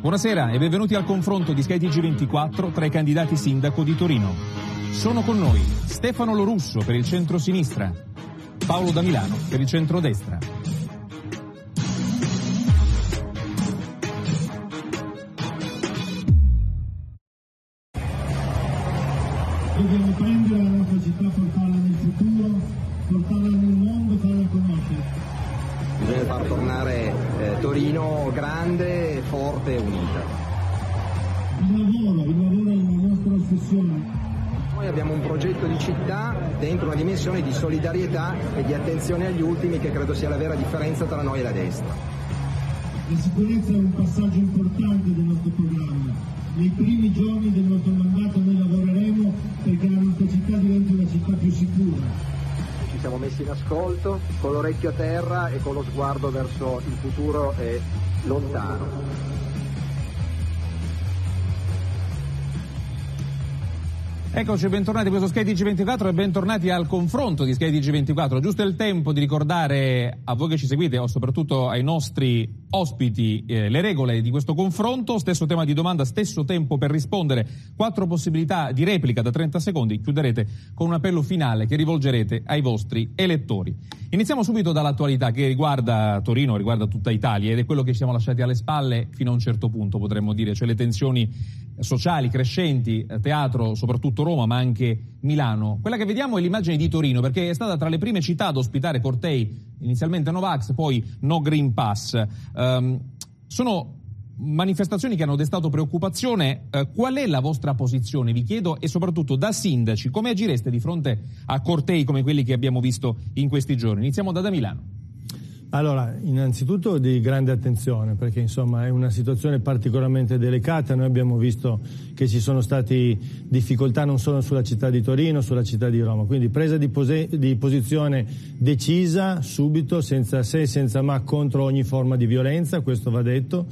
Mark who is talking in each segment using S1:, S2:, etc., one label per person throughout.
S1: Buonasera e benvenuti al confronto di skytg 24 tra i candidati sindaco di Torino. Sono con noi Stefano Lorusso per il centro-sinistra, Paolo da Milano per il centro-destra.
S2: Dobbiamo prendere la nostra città, portarla nel futuro, portarla nel mondo, farla conoscere.
S3: Far tornare eh, Torino grande, forte e unita.
S2: Il lavoro, il lavoro è la nostra ossessione.
S3: Noi abbiamo un progetto di città dentro una dimensione di solidarietà e di attenzione agli ultimi che credo sia la vera differenza tra noi e la destra.
S2: La sicurezza è un passaggio importante del nostro programma. Nei primi giorni del nostro mandato noi lavoreremo perché la nostra città diventi una città più sicura.
S3: Ci siamo messi in ascolto, con l'orecchio a terra e con lo sguardo verso il futuro e lontano.
S1: Eccoci, bentornati a questo Sky TG24 e bentornati al confronto di Sky TG24. Giusto il tempo di ricordare a voi che ci seguite o soprattutto ai nostri ospiti eh, le regole di questo confronto. Stesso tema di domanda, stesso tempo per rispondere. Quattro possibilità di replica da 30 secondi. Chiuderete con un appello finale che rivolgerete ai vostri elettori. Iniziamo subito dall'attualità che riguarda Torino, riguarda tutta Italia ed è quello che ci siamo lasciati alle spalle fino a un certo punto, potremmo dire, cioè le tensioni sociali crescenti, eh, teatro, soprattutto Roma, ma anche Milano. Quella che vediamo è l'immagine di Torino, perché è stata tra le prime città ad ospitare cortei, inizialmente Novax, poi No Green Pass. Um, sono manifestazioni che hanno destato preoccupazione. Uh, qual è la vostra posizione, vi chiedo, e soprattutto da sindaci, come agireste di fronte a cortei come quelli che abbiamo visto in questi giorni? Iniziamo da, da Milano.
S4: Allora, innanzitutto di grande attenzione perché insomma è una situazione particolarmente delicata, noi abbiamo visto che ci sono state difficoltà non solo sulla città di Torino, sulla città di Roma, quindi presa di, pose- di posizione decisa, subito, senza se e senza ma contro ogni forma di violenza, questo va detto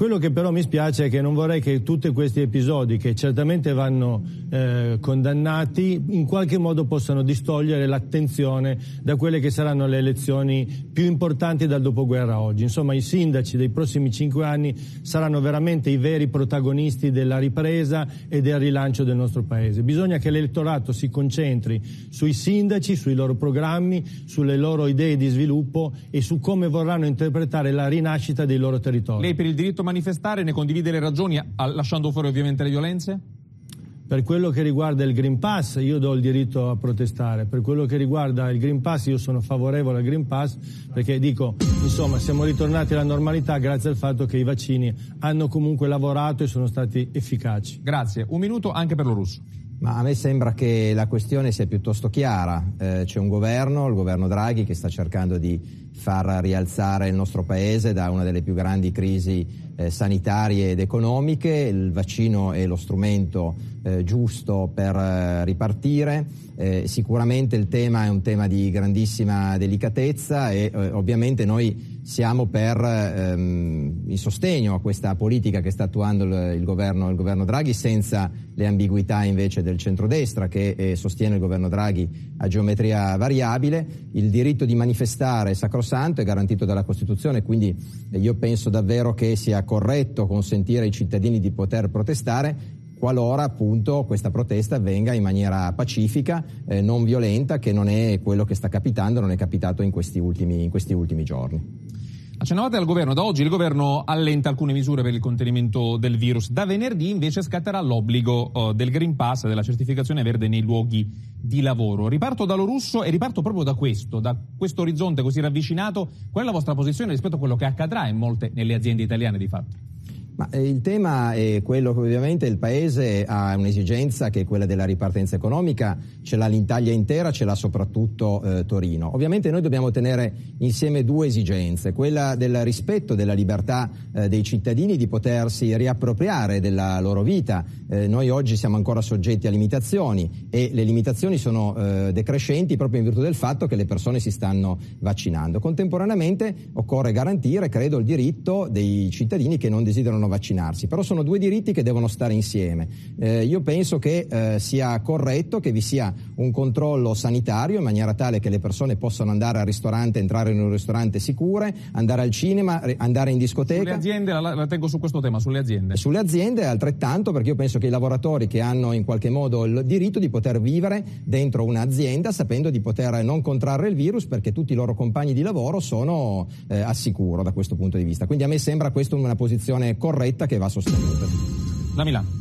S4: quello che però mi spiace è che non vorrei che tutti questi episodi, che certamente vanno eh, condannati, in qualche modo possano distogliere l'attenzione da quelle che saranno le elezioni più importanti dal dopoguerra oggi. Insomma, i sindaci dei prossimi cinque anni saranno veramente i veri protagonisti della ripresa e del rilancio del nostro Paese. Bisogna che l'elettorato si concentri sui sindaci, sui loro programmi, sulle loro idee di sviluppo e su come vorranno interpretare la rinascita dei loro territori.
S1: Lei per il diritto manifestare, ne condivide le ragioni, lasciando fuori ovviamente le violenze?
S4: Per quello che riguarda il Green Pass io do il diritto a protestare, per quello che riguarda il Green Pass io sono favorevole al Green Pass perché dico, insomma, siamo ritornati alla normalità grazie al fatto che i vaccini hanno comunque lavorato e sono stati efficaci.
S1: Grazie. Un minuto anche per lo russo.
S3: Ma a me sembra che la questione sia piuttosto chiara. Eh, c'è un governo, il governo Draghi, che sta cercando di far rialzare il nostro paese da una delle più grandi crisi eh, sanitarie ed economiche. Il vaccino è lo strumento eh, giusto per eh, ripartire. Eh, sicuramente il tema è un tema di grandissima delicatezza e eh, ovviamente noi siamo per ehm, il sostegno a questa politica che sta attuando il, il, governo, il, governo, Draghi senza le ambiguità invece del centrodestra che eh, sostiene il governo Draghi a geometria variabile. Il diritto di manifestare è sacrosanto, è garantito dalla Costituzione, quindi io penso davvero che sia corretto consentire ai cittadini di poter protestare qualora appunto questa protesta avvenga in maniera pacifica, eh, non violenta, che non è quello che sta capitando, non è capitato in questi ultimi, in questi ultimi giorni.
S1: Accennavate al governo, da oggi il governo allenta alcune misure per il contenimento del virus, da venerdì invece scatterà l'obbligo uh, del Green Pass della certificazione verde nei luoghi di lavoro. Riparto dallo russo e riparto proprio da questo, da questo orizzonte così ravvicinato. Qual è la vostra posizione rispetto a quello che accadrà in molte nelle aziende italiane di fatto?
S3: Ma eh, il tema è quello che ovviamente il Paese ha un'esigenza che è quella della ripartenza economica, ce l'ha l'Italia intera, ce l'ha soprattutto eh, Torino. Ovviamente noi dobbiamo tenere insieme due esigenze, quella del rispetto della libertà eh, dei cittadini di potersi riappropriare della loro vita. Eh, noi oggi siamo ancora soggetti a limitazioni e le limitazioni sono eh, decrescenti proprio in virtù del fatto che le persone si stanno vaccinando. Contemporaneamente occorre garantire, credo, il diritto dei cittadini che non desiderano vaccinarsi. Però sono due diritti che devono stare insieme. Eh, io penso che eh, sia corretto che vi sia un controllo sanitario in maniera tale che le persone possano andare al ristorante, entrare in un ristorante sicure, andare al cinema, andare in discoteca.
S1: Sulle aziende, la, la tengo su questo tema, sulle aziende.
S3: Sulle aziende altrettanto perché io penso che i lavoratori che hanno in qualche modo il diritto di poter vivere dentro un'azienda sapendo di poter non contrarre il virus perché tutti i loro compagni di lavoro sono eh, al sicuro da questo punto di vista. Quindi a me sembra questa una posizione corretta che va sostenuta.
S1: Da Milano.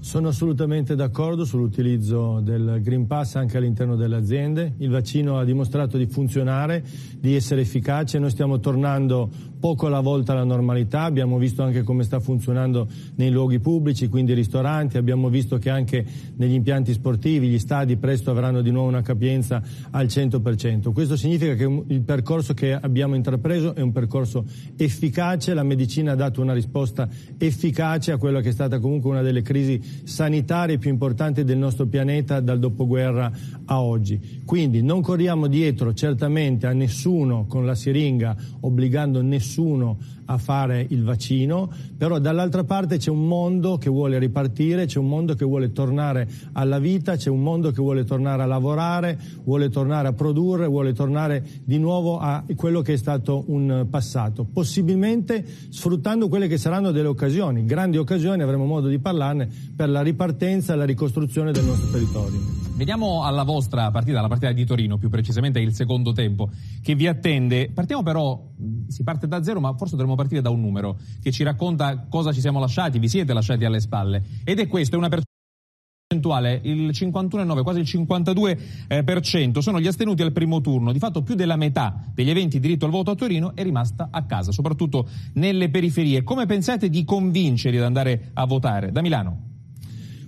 S4: Sono assolutamente d'accordo sull'utilizzo del Green Pass anche all'interno delle aziende. Il vaccino ha dimostrato di funzionare, di essere efficace. Noi stiamo tornando poco alla volta alla normalità. Abbiamo visto anche come sta funzionando nei luoghi pubblici, quindi ristoranti. Abbiamo visto che anche negli impianti sportivi gli stadi presto avranno di nuovo una capienza al 100%. Questo significa che il percorso che abbiamo intrapreso è un percorso efficace. La medicina ha dato una risposta efficace a quella che è stata comunque una delle crisi sanitarie più importanti del nostro pianeta dal dopoguerra a oggi. Quindi non corriamo dietro certamente a nessuno con la siringa, obbligando nessuno a fare il vaccino, però dall'altra parte c'è un mondo che vuole ripartire, c'è un mondo che vuole tornare alla vita, c'è un mondo che vuole tornare a lavorare, vuole tornare a produrre, vuole tornare di nuovo a quello che è stato un passato, possibilmente sfruttando quelle che saranno delle occasioni, grandi occasioni, avremo modo di parlarne per la ripartenza e la ricostruzione del nostro territorio.
S1: Veniamo alla vostra partita, alla partita di Torino, più precisamente il secondo tempo, che vi attende. Partiamo però, si parte da zero, ma forse dovremmo partire da un numero che ci racconta cosa ci siamo lasciati, vi siete lasciati alle spalle. Ed è questo, è una percentuale, il 51,9, quasi il 52% sono gli astenuti al primo turno. Di fatto più della metà degli eventi diritto al voto a Torino è rimasta a casa, soprattutto nelle periferie. Come pensate di convincerli ad andare a votare? Da Milano.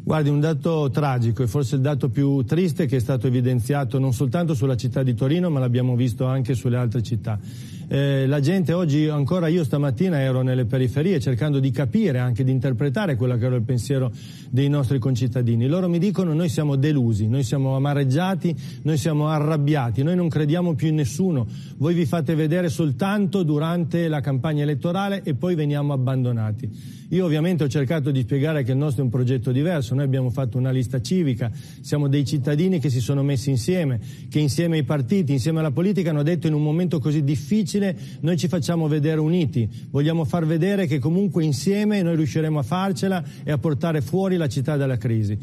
S4: Guardi, un dato tragico e forse il dato più triste che è stato evidenziato non soltanto sulla città di Torino, ma l'abbiamo visto anche sulle altre città. Eh, la gente oggi, ancora io stamattina ero nelle periferie cercando di capire, anche di interpretare quello che era il pensiero dei nostri concittadini. Loro mi dicono noi siamo delusi, noi siamo amareggiati, noi siamo arrabbiati, noi non crediamo più in nessuno, voi vi fate vedere soltanto durante la campagna elettorale e poi veniamo abbandonati. Io ovviamente ho cercato di spiegare che il nostro è un progetto diverso, noi abbiamo fatto una lista civica, siamo dei cittadini che si sono messi insieme, che insieme ai partiti, insieme alla politica hanno detto in un momento così difficile noi ci facciamo vedere uniti, vogliamo far vedere che comunque insieme noi riusciremo a farcela e a portare fuori la città dalla crisi.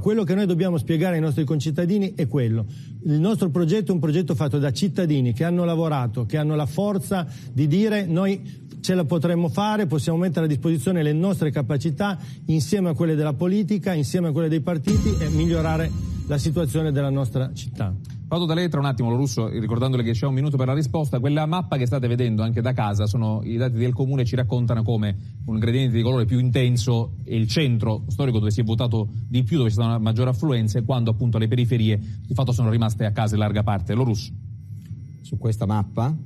S4: Quello che noi dobbiamo spiegare ai nostri concittadini è quello. Il nostro progetto è un progetto fatto da cittadini che hanno lavorato, che hanno la forza di dire noi ce la potremmo fare, possiamo mettere a disposizione le nostre capacità insieme a quelle della politica, insieme a quelle dei partiti e migliorare la situazione della nostra città.
S1: Vado da lei tra un attimo, lo russo, ricordandole che c'è un minuto per la risposta. Quella mappa che state vedendo anche da casa, sono i dati del comune, ci raccontano come un ingrediente di colore più intenso è il centro storico dove si è votato di più, dove c'è stata una maggiore affluenza, e quando appunto le periferie di fatto sono rimaste a casa in larga parte. Lo russo.
S3: Su questa mappa?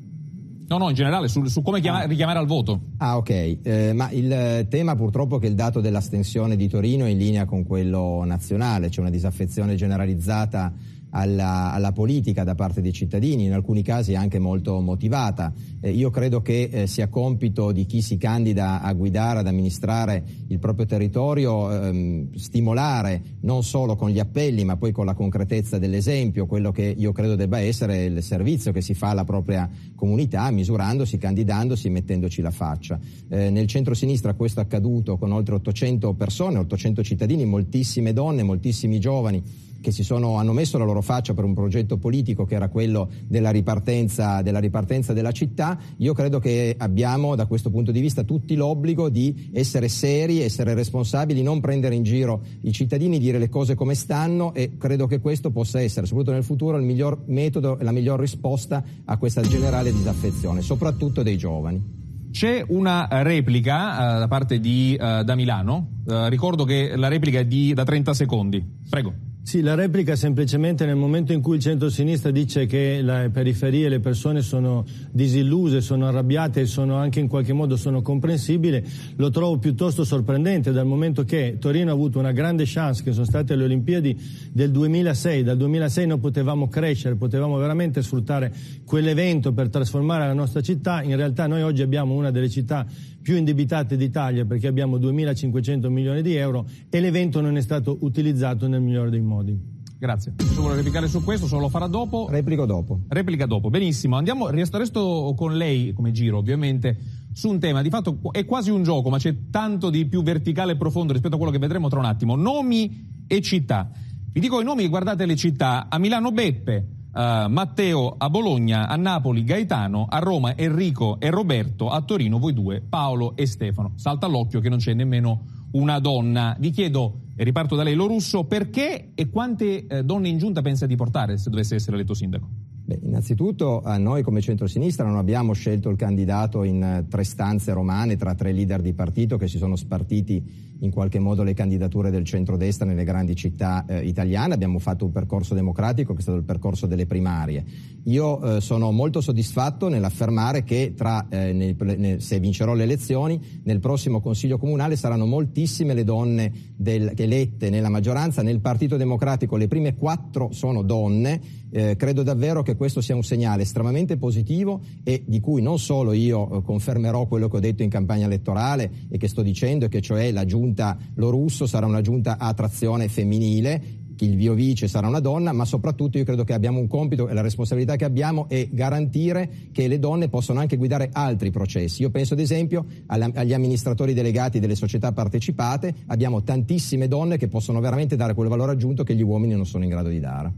S1: No, no, in generale, su, su come chiama, ah. richiamare al voto.
S3: Ah, ok. Eh, ma il tema purtroppo è che il dato dell'astensione di Torino è in linea con quello nazionale, c'è una disaffezione generalizzata alla, alla, politica da parte dei cittadini, in alcuni casi anche molto motivata. Eh, io credo che eh, sia compito di chi si candida a guidare, ad amministrare il proprio territorio, ehm, stimolare non solo con gli appelli ma poi con la concretezza dell'esempio quello che io credo debba essere il servizio che si fa alla propria comunità, misurandosi, candidandosi, mettendoci la faccia. Eh, nel centro-sinistra questo è accaduto con oltre 800 persone, 800 cittadini, moltissime donne, moltissimi giovani che si sono, hanno messo la loro faccia per un progetto politico che era quello della ripartenza, della ripartenza della città, io credo che abbiamo da questo punto di vista tutti l'obbligo di essere seri, essere responsabili, non prendere in giro i cittadini, dire le cose come stanno e credo che questo possa essere, soprattutto nel futuro, il miglior metodo e la miglior risposta a questa generale disaffezione, soprattutto dei giovani.
S1: C'è una replica uh, da parte di uh, da Milano. Uh, ricordo che la replica è di, da 30 secondi. Prego.
S4: Sì, la replica semplicemente nel momento in cui il centro-sinistra dice che le periferie le persone sono disilluse, sono arrabbiate e sono anche in qualche modo sono comprensibili, lo trovo piuttosto sorprendente dal momento che Torino ha avuto una grande chance che sono state le Olimpiadi del 2006, dal 2006 noi potevamo crescere, potevamo veramente sfruttare quell'evento per trasformare la nostra città, in realtà noi oggi abbiamo una delle città più indebitate d'Italia perché abbiamo 2.500 milioni di euro e l'evento non è stato utilizzato nel migliore dei modi.
S1: Grazie. Se vuole replicare su questo, se lo farà dopo.
S3: Replico dopo.
S1: Replica dopo, benissimo. Andiamo, resto, resto con lei come giro, ovviamente, su un tema. Di fatto è quasi un gioco, ma c'è tanto di più verticale e profondo rispetto a quello che vedremo tra un attimo. Nomi e città. Vi dico i nomi, guardate le città. A Milano Beppe, Uh, Matteo a Bologna, a Napoli Gaetano, a Roma Enrico e Roberto, a Torino voi due Paolo e Stefano. Salta all'occhio che non c'è nemmeno una donna. Vi chiedo, e riparto da lei, lo russo, perché e quante eh, donne in giunta pensa di portare se dovesse essere eletto sindaco?
S3: Beh, innanzitutto a noi come centrosinistra non abbiamo scelto il candidato in eh, tre stanze romane tra tre leader di partito che si sono spartiti in qualche modo le candidature del centrodestra nelle grandi città eh, italiane, abbiamo fatto un percorso democratico che è stato il percorso delle primarie. Io eh, sono molto soddisfatto nell'affermare che tra, eh, nel, nel, se vincerò le elezioni nel prossimo Consiglio Comunale saranno moltissime le donne del, elette nella maggioranza, nel Partito Democratico le prime quattro sono donne, eh, credo davvero che questo sia un segnale estremamente positivo e di cui non solo io eh, confermerò quello che ho detto in campagna elettorale e che sto dicendo, che cioè la giunta Lorusso sarà una giunta a trazione femminile il mio vice sarà una donna, ma soprattutto io credo che abbiamo un compito e la responsabilità che abbiamo è garantire che le donne possano anche guidare altri processi. Io penso ad esempio agli amministratori delegati delle società partecipate, abbiamo tantissime donne che possono veramente dare quel valore aggiunto che gli uomini non sono in grado di dare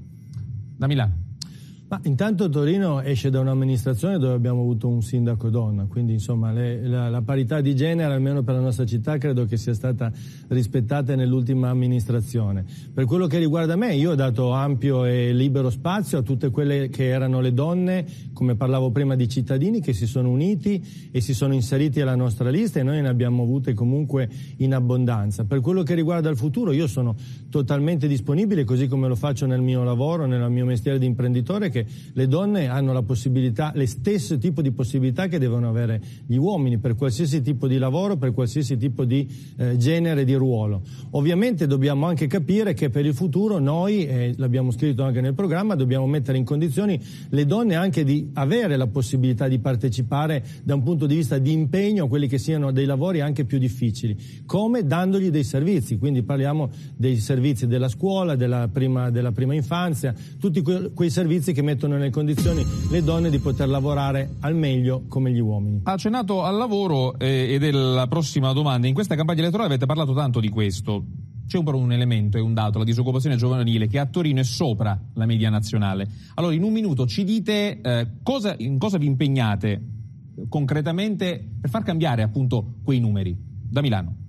S1: da Milano.
S4: Ma intanto Torino esce da un'amministrazione dove abbiamo avuto un sindaco donna, quindi insomma le, la, la, parità di genere, almeno per la nostra città, credo che sia stata rispettata nell'ultima amministrazione. Per quello che riguarda me, io ho dato ampio e libero spazio a tutte quelle che erano le donne, come parlavo prima di cittadini, che si sono uniti e si sono inseriti alla nostra lista e noi ne abbiamo avute comunque in abbondanza. Per quello che riguarda il futuro, io sono totalmente disponibile, così come lo faccio nel mio lavoro, nel mio mestiere di imprenditore, che le donne hanno la possibilità, le stesse tipo di possibilità che devono avere gli uomini per qualsiasi tipo di lavoro, per qualsiasi tipo di eh, genere di ruolo. Ovviamente dobbiamo anche capire che per il futuro noi, eh, l'abbiamo scritto anche nel programma, dobbiamo mettere in condizioni le donne anche di avere la possibilità di partecipare da un punto di vista di impegno a quelli che siano dei lavori anche più difficili, come? Dandogli dei servizi, quindi parliamo dei servizi della scuola, della prima, della prima infanzia, tutti que- quei servizi che mettono nelle condizioni le donne di poter lavorare al meglio come gli uomini.
S1: Ha accennato al lavoro eh, ed è la prossima domanda. In questa campagna elettorale avete parlato tanto di questo. C'è però un elemento e un dato, la disoccupazione giovanile, che a Torino è sopra la media nazionale. Allora, in un minuto ci dite eh, cosa, in cosa vi impegnate concretamente per far cambiare appunto quei numeri da Milano.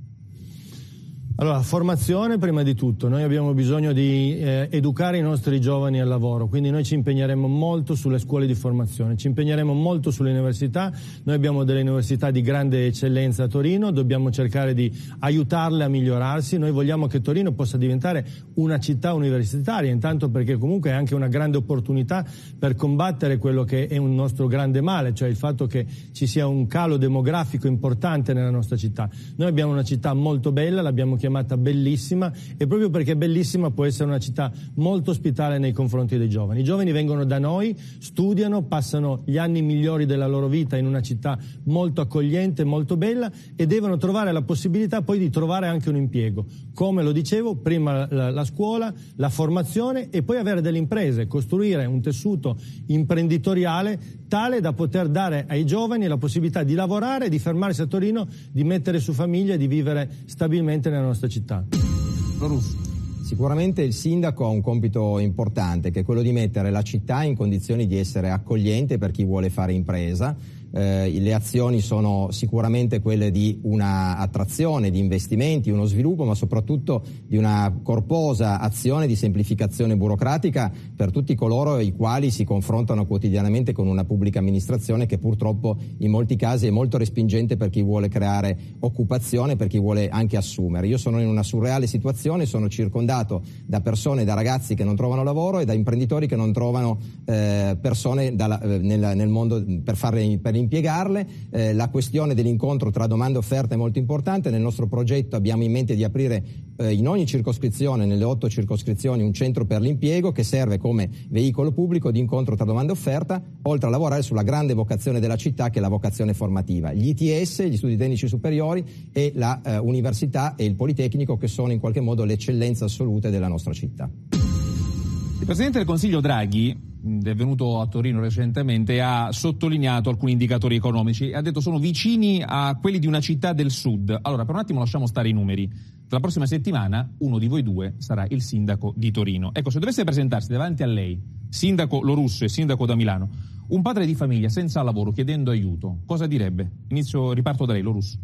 S4: Allora, formazione prima di tutto, noi abbiamo bisogno di eh, educare i nostri giovani al lavoro, quindi noi ci impegneremo molto sulle scuole di formazione, ci impegneremo molto sulle università, noi abbiamo delle università di grande eccellenza a Torino, dobbiamo cercare di aiutarle a migliorarsi, noi vogliamo che Torino possa diventare una città universitaria, intanto perché comunque è anche una grande opportunità per combattere quello che è un nostro grande male, cioè il fatto che ci sia un calo demografico importante nella nostra città. Noi abbiamo una città molto bella, l'abbiamo chiamata chiamata bellissima e proprio perché bellissima può essere una città molto ospitale nei confronti dei giovani. I giovani vengono da noi, studiano, passano gli anni migliori della loro vita in una città molto accogliente, molto bella e devono trovare la possibilità poi di trovare anche un impiego. Come lo dicevo, prima la, la scuola, la formazione e poi avere delle imprese, costruire un tessuto imprenditoriale tale da poter dare ai giovani la possibilità di lavorare, di fermarsi a Torino, di mettere su famiglia e di vivere stabilmente nella nostra nostra città.
S3: Sicuramente il sindaco ha un compito importante che è quello di mettere la città in condizioni di essere accogliente per chi vuole fare impresa, eh, le azioni sono sicuramente quelle di una attrazione, di investimenti, uno sviluppo, ma soprattutto di una corposa azione di semplificazione burocratica per tutti coloro i quali si confrontano quotidianamente con una pubblica amministrazione che purtroppo in molti casi è molto respingente per chi vuole creare occupazione, per chi vuole anche assumere. Io sono in una surreale situazione, sono circondato da persone, da ragazzi che non trovano lavoro e da imprenditori che non trovano eh, persone dalla, eh, nel, nel, mondo per, farle, per impiegarle. Eh, la questione dell'incontro tra domanda e offerta è molto importante. Nel nostro progetto abbiamo in mente di aprire eh, in ogni circoscrizione, nelle otto circoscrizioni, un centro per l'impiego che serve come veicolo pubblico di incontro tra domanda e offerta, oltre a lavorare sulla grande vocazione della città che è la vocazione formativa. Gli ITS, gli studi tecnici superiori e la eh, università e il Politecnico che sono in qualche modo le eccellenze assolute della nostra città.
S1: Il Presidente del Consiglio Draghi è venuto a Torino recentemente ha sottolineato alcuni indicatori economici ha detto sono vicini a quelli di una città del sud. Allora, per un attimo lasciamo stare i numeri. La prossima settimana uno di voi due sarà il sindaco di Torino. Ecco, se dovesse presentarsi davanti a lei, sindaco Lorusso e sindaco da Milano, un padre di famiglia senza lavoro chiedendo aiuto, cosa direbbe? Inizio, riparto da lei, Lorusso.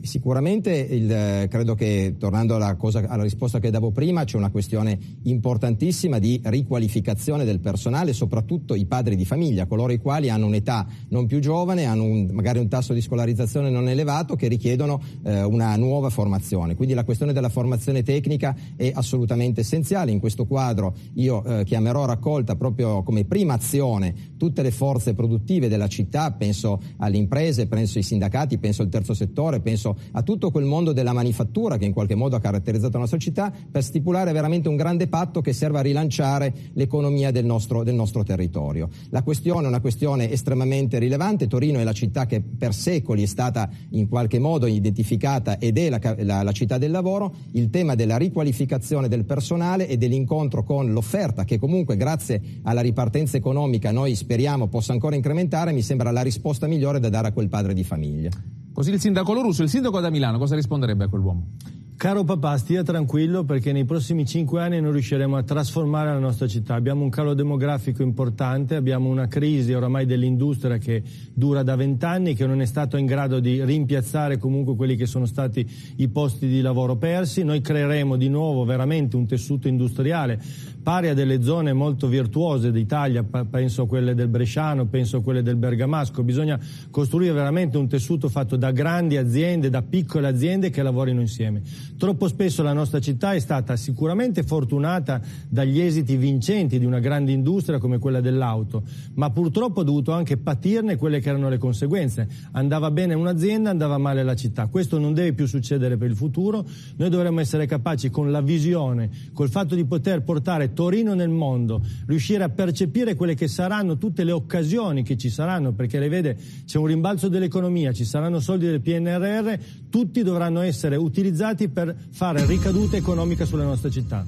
S3: Sicuramente il, credo che, tornando alla, cosa, alla, risposta che davo prima, c'è una questione importantissima di riqualificazione del personale, soprattutto i padri di famiglia, coloro i quali hanno un'età non più giovane, hanno un, magari un tasso di scolarizzazione non elevato, che richiedono eh, una nuova formazione. Quindi la questione della formazione tecnica è assolutamente essenziale. In questo quadro io eh, chiamerò raccolta proprio come prima azione tutte le forze produttive della città, penso alle imprese, penso ai sindacati, penso al terzo settore, penso penso a tutto quel mondo della manifattura che in qualche modo ha caratterizzato la nostra città, per stipulare veramente un grande patto che serva a rilanciare l'economia del nostro, del nostro territorio. La questione è una questione estremamente rilevante, Torino è la città che per secoli è stata in qualche modo identificata ed è la, la, la città del lavoro, il tema della riqualificazione del personale e dell'incontro con l'offerta che comunque grazie alla ripartenza economica noi speriamo possa ancora incrementare, mi sembra la risposta migliore da dare a quel padre di famiglia.
S1: Così il sindaco Lorusso, il sindaco da Milano, cosa risponderebbe a quell'uomo?
S4: Caro papà, stia tranquillo perché nei prossimi cinque anni non riusciremo a trasformare la nostra città. Abbiamo un calo demografico importante, abbiamo una crisi oramai dell'industria che dura da vent'anni, che non è stato in grado di rimpiazzare comunque quelli che sono stati i posti di lavoro persi. Noi creeremo di nuovo veramente un tessuto industriale pari a delle zone molto virtuose d'Italia, penso a quelle del Bresciano, penso a quelle del Bergamasco. Bisogna costruire veramente un tessuto fatto da grandi aziende, da piccole aziende che lavorino insieme. Troppo spesso la nostra città è stata sicuramente fortunata dagli esiti vincenti di una grande industria come quella dell'auto, ma purtroppo ha dovuto anche patirne quelle che erano le conseguenze. Andava bene un'azienda, andava male la città. Questo non deve più succedere per il futuro. Noi dovremmo essere capaci con la visione, col fatto di poter portare Torino nel mondo, riuscire a percepire quelle che saranno tutte le occasioni che ci saranno, perché le vede c'è un rimbalzo dell'economia, ci saranno soldi del PNRR, tutti dovranno essere utilizzati per fare ricadute economiche sulla nostra città.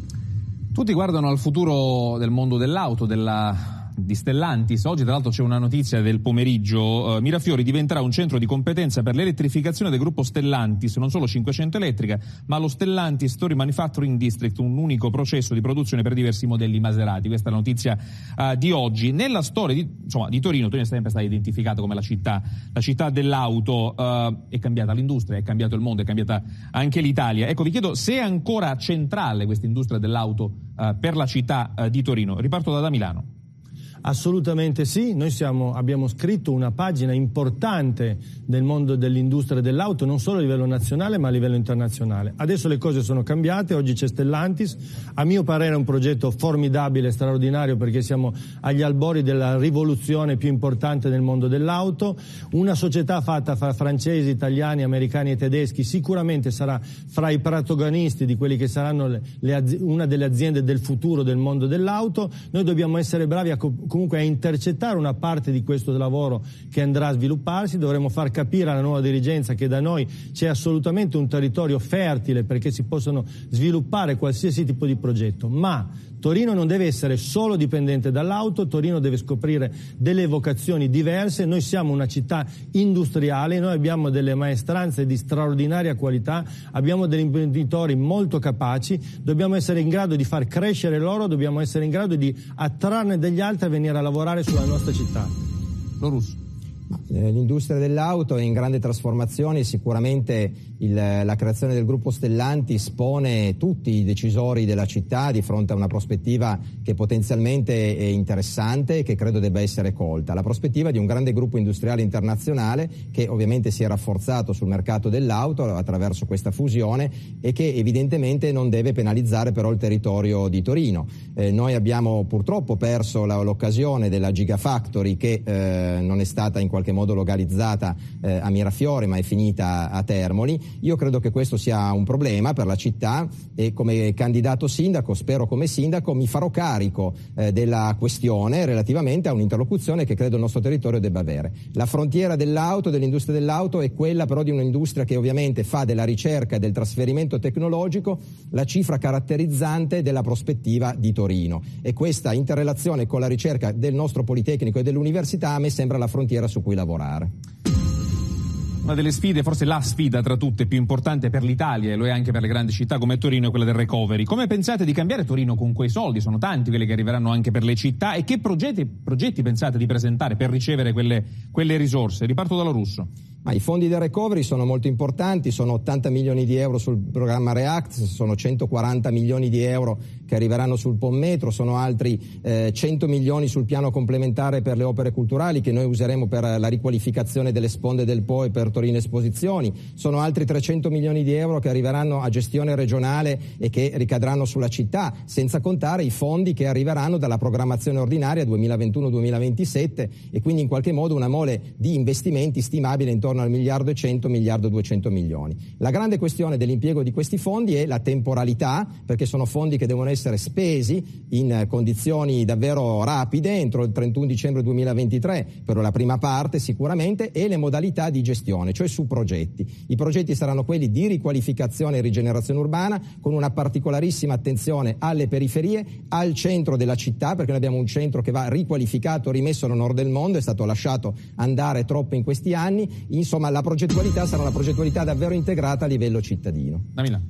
S1: Tutti guardano al futuro del mondo dell'auto, della di Stellantis. Oggi, tra l'altro, c'è una notizia del pomeriggio. Uh, Mirafiori diventerà un centro di competenza per l'elettrificazione del gruppo Stellantis, non solo 500 elettrica, ma lo Stellantis Story Manufacturing District, un unico processo di produzione per diversi modelli Maserati. Questa è la notizia uh, di oggi. Nella storia di, insomma, di Torino, Torino è sempre stata identificata come la città, la città dell'auto. Uh, è cambiata l'industria, è cambiato il mondo, è cambiata anche l'Italia. Ecco, vi chiedo se è ancora centrale questa industria dell'auto per la città di Torino. Riparto da, da Milano.
S4: Assolutamente sì, noi siamo, abbiamo scritto una pagina importante nel mondo dell'industria dell'auto, non solo a livello nazionale ma a livello internazionale. Adesso le cose sono cambiate, oggi c'è Stellantis, a mio parere è un progetto formidabile, straordinario perché siamo agli albori della rivoluzione più importante nel mondo dell'auto, una società fatta fra francesi, italiani, americani e tedeschi sicuramente sarà fra i protagonisti di quelli che saranno le, le, una delle aziende del futuro del mondo dell'auto, noi dobbiamo essere bravi a comunque a intercettare una parte di questo lavoro che andrà a svilupparsi, dovremo far capire alla nuova dirigenza che da noi c'è assolutamente un territorio fertile perché si possono sviluppare qualsiasi tipo di progetto, ma Torino non deve essere solo dipendente dall'auto, Torino deve scoprire delle vocazioni diverse, noi siamo una città industriale, noi abbiamo delle maestranze di straordinaria qualità, abbiamo degli imprenditori molto capaci, dobbiamo essere in grado di far crescere loro, dobbiamo essere in grado di attrarne degli altri a venire a lavorare sulla nostra città.
S1: Lorus.
S3: Eh, l'industria dell'auto è in grande trasformazione e sicuramente il, la creazione del gruppo Stellantis pone tutti i decisori della città di fronte a una prospettiva che potenzialmente è interessante e che credo debba essere colta. La prospettiva di un grande gruppo industriale internazionale che ovviamente si è rafforzato sul mercato dell'auto attraverso questa fusione e che evidentemente non deve penalizzare però il territorio di Torino. Eh, noi abbiamo purtroppo perso la, l'occasione della Gigafactory che eh, non è stata in qualche modo localizzata eh, a Mirafiore ma è finita a Termoli. Io credo che questo sia un problema per la città e come candidato sindaco, spero come sindaco, mi farò carico eh, della questione relativamente a un'interlocuzione che credo il nostro territorio debba avere. La frontiera dell'auto, dell'industria dell'auto è quella però di un'industria che ovviamente fa della ricerca e del trasferimento tecnologico la cifra caratterizzante della prospettiva di Torino e questa interrelazione con la ricerca del nostro Politecnico e dell'università a me sembra la frontiera su cui lavorare.
S1: Una delle sfide, forse la sfida tra tutte più importante per l'Italia e lo è anche per le grandi città come Torino è quella del recovery. Come pensate di cambiare Torino con quei soldi? Sono tanti quelli che arriveranno anche per le città e che progetti, progetti pensate di presentare per ricevere quelle, quelle risorse? Riparto dallo russo.
S3: Ma I fondi del recovery sono molto importanti, sono 80 milioni di euro sul programma React, sono 140 milioni di euro che arriveranno sul POM Metro, sono altri eh, 100 milioni sul piano complementare per le opere culturali che noi useremo per la riqualificazione delle sponde del Po e per Torino Esposizioni, sono altri 300 milioni di euro che arriveranno a gestione regionale e che ricadranno sulla città, senza contare i fondi che arriveranno dalla programmazione ordinaria 2021-2027 e quindi in qualche modo una mole di investimenti stimabile intorno intorno al miliardo e 100, miliardo e 200 milioni. La grande questione dell'impiego di questi fondi è la temporalità, perché sono fondi che devono essere spesi in condizioni davvero rapide, entro il 31 dicembre 2023, per la prima parte sicuramente, e le modalità di gestione, cioè su progetti. I progetti saranno quelli di riqualificazione e rigenerazione urbana, con una particolarissima attenzione alle periferie, al centro della città, perché noi abbiamo un centro che va riqualificato, rimesso nel nord del mondo, è stato lasciato andare troppo in questi anni, in insomma la progettualità sarà una progettualità davvero integrata a livello cittadino.
S1: Damila.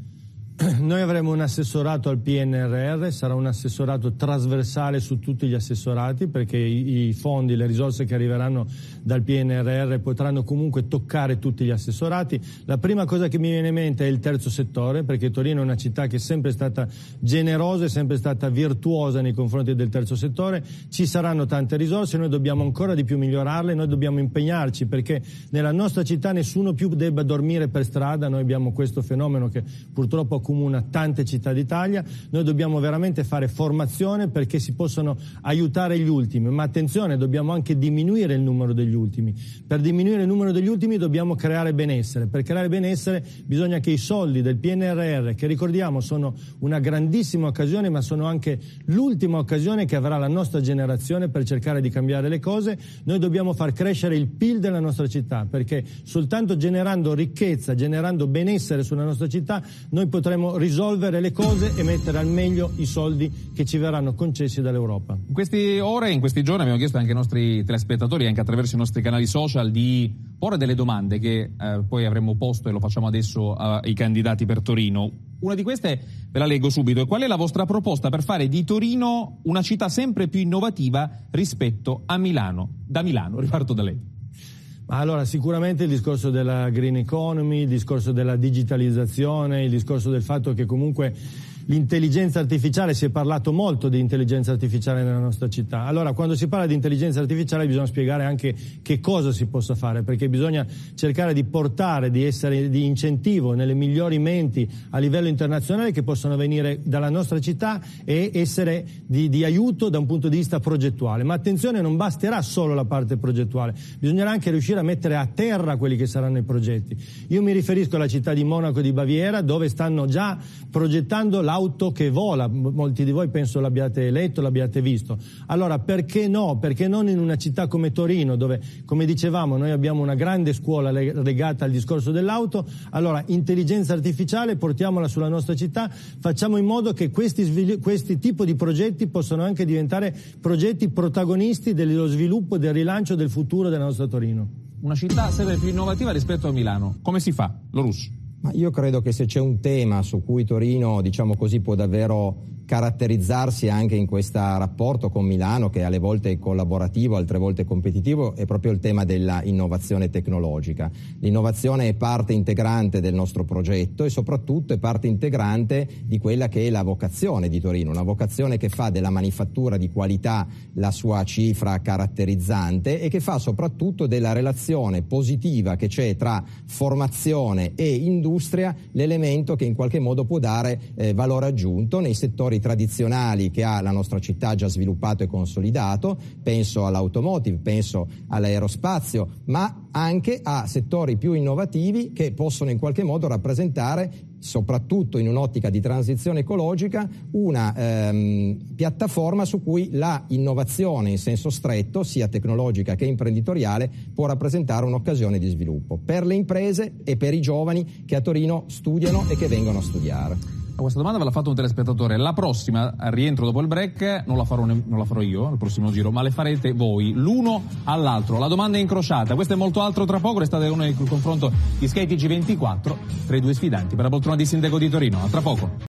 S4: Noi avremo un assessorato al PNRR, sarà un assessorato trasversale su tutti gli assessorati perché i, fondi, le risorse che arriveranno dal PNRR potranno comunque toccare tutti gli assessorati. La prima cosa che mi viene in mente è il terzo settore perché Torino è una città che è sempre stata generosa, è sempre stata virtuosa nei confronti del terzo settore. Ci saranno tante risorse, noi dobbiamo ancora di più migliorarle, noi dobbiamo impegnarci perché nella nostra città nessuno più debba dormire per strada, noi abbiamo questo fenomeno che purtroppo accomuna tante città d'Italia, noi dobbiamo veramente fare formazione perché si possano aiutare gli ultimi, ma attenzione, dobbiamo anche diminuire il numero degli ultimi. Per diminuire il numero degli ultimi dobbiamo creare benessere, per creare benessere bisogna che i soldi del PNRR, che ricordiamo sono una grandissima occasione, ma sono anche l'ultima occasione che avrà la nostra generazione per cercare di cambiare le cose, noi dobbiamo far crescere il PIL della nostra città, perché soltanto generando ricchezza, generando benessere sulla nostra città, noi potremo potremo risolvere le cose e mettere al meglio i soldi che ci verranno concessi dall'Europa.
S1: In queste ore, in questi giorni abbiamo chiesto anche ai nostri telespettatori, anche attraverso i nostri canali social, di porre delle domande che eh, poi avremmo posto e lo facciamo adesso ai candidati per Torino. Una di queste ve la leggo subito. Qual è la vostra proposta per fare di Torino una città sempre più innovativa rispetto a Milano? Da Milano, riparto da lei.
S4: Allora, sicuramente il discorso della green economy, il discorso della digitalizzazione, il discorso del fatto che comunque l'intelligenza artificiale, si è parlato molto di intelligenza artificiale nella nostra città. Allora, quando si parla di intelligenza artificiale bisogna spiegare anche che cosa si possa fare, perché bisogna cercare di portare, di essere di incentivo nelle migliori menti a livello internazionale che possono venire dalla nostra città e essere di, di aiuto da un punto di vista progettuale. Ma attenzione, non basterà solo la parte progettuale, bisognerà anche riuscire a mettere a terra quelli che saranno i progetti. Io mi riferisco alla città di Monaco di Baviera, dove stanno già progettando la l'auto che vola, molti di voi penso l'abbiate letto, l'abbiate visto. Allora perché no? Perché non in una città come Torino dove, come dicevamo, noi abbiamo una grande scuola legata al discorso dell'auto, allora intelligenza artificiale portiamola sulla nostra città, facciamo in modo che questi, questi tipi di progetti possano anche diventare progetti protagonisti dello sviluppo, del rilancio del futuro della nostra Torino.
S1: Una città sempre più innovativa rispetto a Milano. Come si fa? Lo russo.
S3: Ma io credo che se c'è un tema su cui Torino, diciamo così, può davvero caratterizzarsi anche in questo rapporto con Milano, che alle volte è collaborativo, altre volte competitivo, è proprio il tema della innovazione tecnologica. L'innovazione è parte integrante del nostro progetto e soprattutto è parte integrante di quella che è la vocazione di Torino, una vocazione che fa della manifattura di qualità la sua cifra caratterizzante e che fa soprattutto della relazione positiva che c'è tra formazione e industria l'elemento che in qualche modo può dare eh, valore aggiunto nei settori settori tradizionali che ha la nostra città già sviluppato e consolidato, penso all'automotive, penso all'aerospazio, ma anche a settori più innovativi che possono in qualche modo rappresentare soprattutto in un'ottica di transizione ecologica, una ehm, piattaforma su cui la innovazione in senso stretto, sia tecnologica che imprenditoriale, può rappresentare un'occasione di sviluppo per le imprese e per i giovani che a Torino studiano e che vengono a studiare.
S1: Questa domanda ve l'ha fatto un telespettatore. La prossima, rientro dopo il break, non la, farò, non la farò io al prossimo giro, ma le farete voi, l'uno all'altro. La domanda è incrociata. Questo è molto altro tra poco. Restate noi nel confronto di Skate G24 tra i due sfidanti per la poltrona di sindaco di Torino. A tra poco.